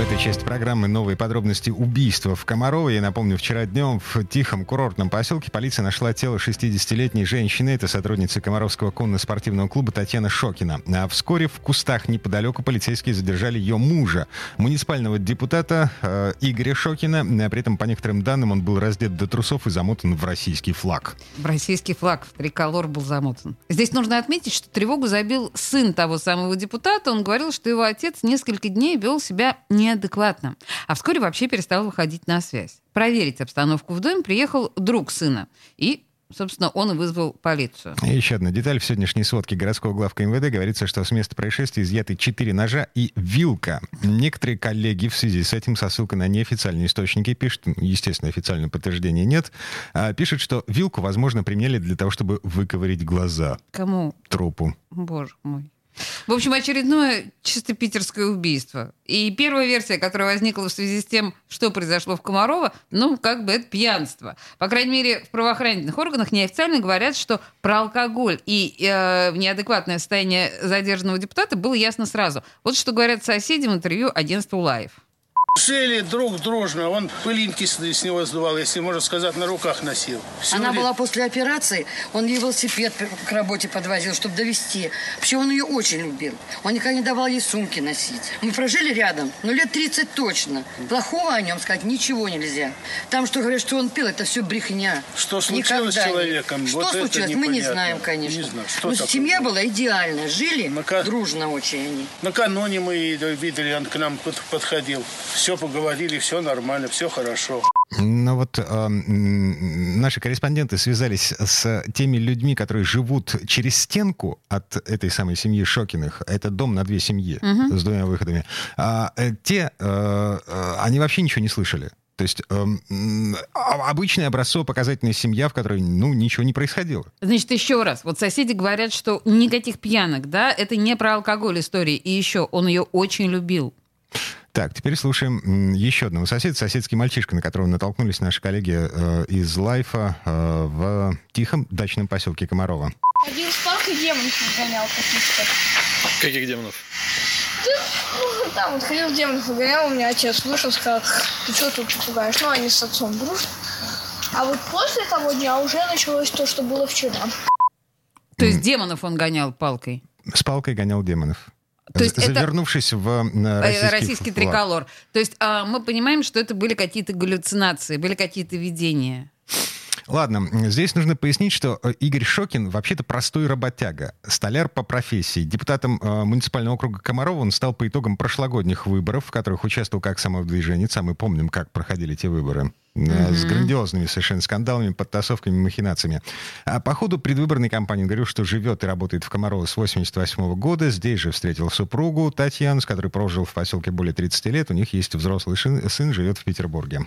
В этой части программы новые подробности убийства в Комарово. Я напомню, вчера днем в тихом курортном поселке полиция нашла тело 60-летней женщины. Это сотрудница Комаровского конно-спортивного клуба Татьяна Шокина. А вскоре в кустах неподалеку полицейские задержали ее мужа, муниципального депутата э, Игоря Шокина. А при этом, по некоторым данным, он был раздет до трусов и замотан в российский флаг. В российский флаг, в триколор был замотан. Здесь нужно отметить, что тревогу забил сын того самого депутата. Он говорил, что его отец несколько дней вел себя не неадекватно, а вскоре вообще перестал выходить на связь. Проверить обстановку в доме приехал друг сына и Собственно, он и вызвал полицию. И еще одна деталь. В сегодняшней сводке городского главка МВД говорится, что с места происшествия изъяты четыре ножа и вилка. Некоторые коллеги в связи с этим со ссылкой на неофициальные источники пишут, ну, естественно, официального подтверждения нет, а пишут, что вилку, возможно, применяли для того, чтобы выковырить глаза. Кому? Трупу. Боже мой. В общем, очередное чисто питерское убийство. И первая версия, которая возникла в связи с тем, что произошло в Комарово, ну, как бы это пьянство. По крайней мере, в правоохранительных органах неофициально говорят, что про алкоголь и э, неадекватное состояние задержанного депутата было ясно сразу. Вот что говорят соседи в интервью агентству «Лайф». Жили друг дружно, он пылинки с него сдувал, если можно сказать, на руках носил. Все Она время... была после операции, он ей велосипед к работе подвозил, чтобы довести. Вообще он ее очень любил. Он никогда не давал ей сумки носить. Мы прожили рядом, ну лет 30 точно. Плохого о нем сказать ничего нельзя. Там, что говорят, что он пил, это все брехня. Что случилось Никогда с человеком? Что вот случилось, мы не знаем, конечно. Не знаю, что Но такое? семья была идеальная, жили Нака... дружно очень они. Накануне мы видели, он к нам подходил все поговорили, все нормально, все хорошо. Ну вот э, наши корреспонденты связались с теми людьми, которые живут через стенку от этой самой семьи Шокиных. Это дом на две семьи угу. с двумя выходами. А, э, те, э, э, они вообще ничего не слышали. То есть э, обычная образцово-показательная семья, в которой, ну, ничего не происходило. Значит, еще раз. Вот соседи говорят, что никаких пьянок, да, это не про алкоголь истории. И еще, он ее очень любил. Так, теперь слушаем еще одного соседа, соседский мальчишка, на которого натолкнулись наши коллеги э, из Лайфа э, в тихом дачном поселке Комарова. Один парк и демонов гонял каких-то. Каких демонов? Ну, там вот ходил демонов гонял, у меня отец вышел, сказал, ты что тут пугаешь? Ну, они с отцом дружат. А вот после того дня уже началось то, что было вчера. То есть демонов он гонял палкой? С палкой гонял демонов. То есть Завернувшись это... в э, российский, российский триколор. То есть а, мы понимаем, что это были какие-то галлюцинации, были какие-то видения. Ладно, здесь нужно пояснить, что э, Игорь Шокин вообще-то простой работяга, столяр по профессии. Депутатом э, муниципального округа Комарова он стал по итогам прошлогодних выборов, в которых участвовал как самовыдвиженец, а мы помним, как проходили те выборы. Mm-hmm. С грандиозными совершенно скандалами, подтасовками, махинациями. А по ходу предвыборной кампании он говорил, что живет и работает в Комарово с 88 года. Здесь же встретил супругу Татьяну, с которой прожил в поселке более 30 лет. У них есть взрослый сын живет в Петербурге.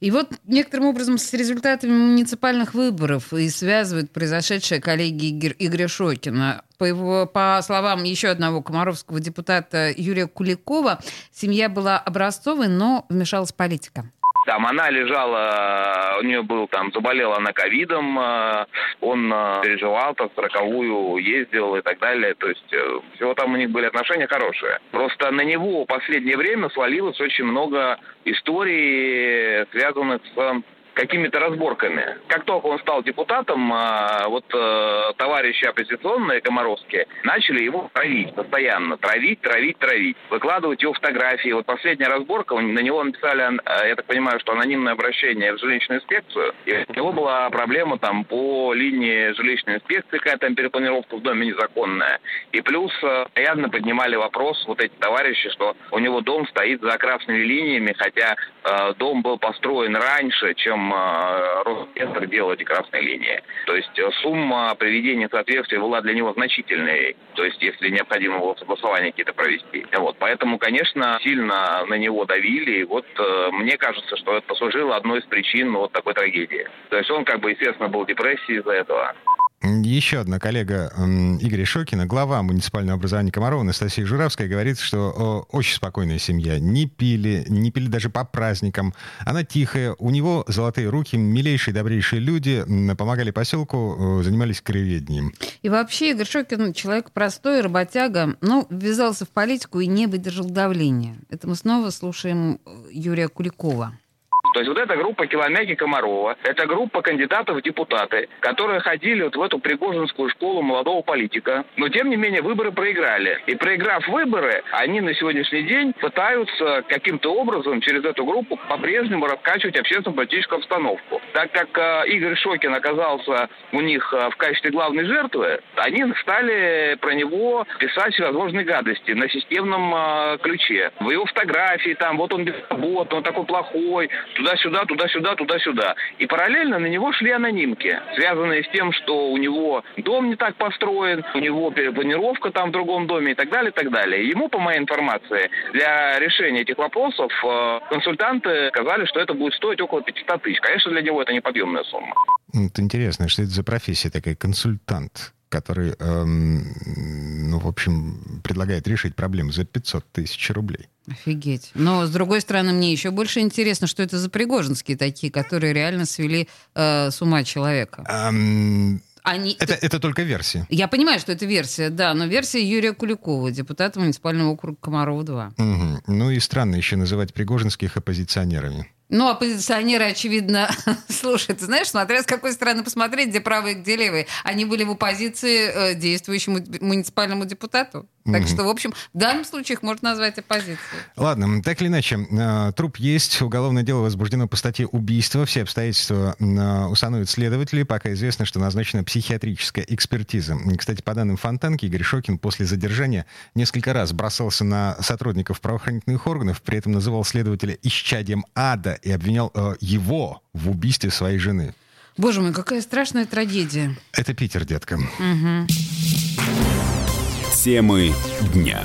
И вот некоторым образом с результатами муниципальных выборов и связывают произошедшее коллеги Игоря Шокина. По, его, по словам еще одного комаровского депутата Юрия Куликова, семья была образцовой, но вмешалась политика. Там она лежала, у нее был там, заболела она ковидом, э, он э, переживал, там, сороковую ездил и так далее. То есть э, всего там у них были отношения хорошие. Просто на него в последнее время свалилось очень много историй, связанных с какими-то разборками. Как только он стал депутатом, а, вот э, товарищи оппозиционные комаровские начали его травить постоянно. Травить, травить, травить. Выкладывать его фотографии. Вот последняя разборка, на него написали, э, я так понимаю, что анонимное обращение в жилищную инспекцию. И у него была проблема там по линии жилищной инспекции, какая-то там перепланировка в доме незаконная. И плюс э, явно поднимали вопрос вот эти товарищи, что у него дом стоит за красными линиями, хотя э, дом был построен раньше, чем э, Росреестр делал эти красные линии. То есть э, сумма приведения соответствия была для него значительной. То есть если необходимо было согласование какие-то провести. Вот. Поэтому, конечно, сильно на него давили. И вот э, мне кажется, что это послужило одной из причин вот такой трагедии. То есть он, как бы, естественно, был в депрессии из-за этого. Еще одна коллега Игоря Шокина, глава муниципального образования Комарова Анастасия Журавская, говорит, что очень спокойная семья. Не пили, не пили даже по праздникам. Она тихая, у него золотые руки, милейшие, добрейшие люди, помогали поселку, занимались краеведением. И вообще Игорь Шокин человек простой, работяга, но ввязался в политику и не выдержал давления. Это мы снова слушаем э, Юрия Куликова. То есть вот эта группа Киломяки Комарова, это группа кандидатов в депутаты, которые ходили вот в эту Пригожинскую школу молодого политика, но тем не менее выборы проиграли. И проиграв выборы, они на сегодняшний день пытаются каким-то образом через эту группу по-прежнему раскачивать общественно-политическую обстановку. Так как э, Игорь Шокин оказался у них э, в качестве главной жертвы, они стали про него писать всевозможные гадости на системном э, ключе. В его фотографии там, вот он безработный, он такой плохой, туда-сюда, туда-сюда, туда-сюда. И параллельно на него шли анонимки, связанные с тем, что у него дом не так построен, у него перепланировка там в другом доме и так далее, и так далее. Ему, по моей информации, для решения этих вопросов э, консультанты сказали, что это будет стоить около 500 тысяч. Конечно, для него это неподъемная сумма. Это интересно, что это за профессия такая, консультант? Который, эм, ну, в общем, предлагает решить проблему за 500 тысяч рублей. Офигеть. Но, с другой стороны, мне еще больше интересно, что это за пригожинские такие, которые реально свели э, с ума человека. Эм... Они... Это, это только версия. Я понимаю, что это версия, да, но версия Юрия Куликова, депутата муниципального округа Комарова-2. Угу. Ну и странно еще называть пригожинских оппозиционерами. Ну, оппозиционеры, очевидно, слушай, ты знаешь, смотря с какой стороны посмотреть, где правые, где левые, они были в оппозиции э, действующему муниципальному депутату. Так что, в общем, в данном случае их можно назвать оппозицией. Ладно, так или иначе, э, труп есть, уголовное дело возбуждено по статье убийства, все обстоятельства э, установят следователи, пока известно, что назначена психиатрическая экспертиза. Кстати, по данным Фонтанки, Игорь Шокин после задержания несколько раз бросался на сотрудников правоохранительных органов, при этом называл следователя исчадием ада и обвинял э, его в убийстве своей жены. Боже мой, какая страшная трагедия. Это Питер, детка. Угу. Темы дня.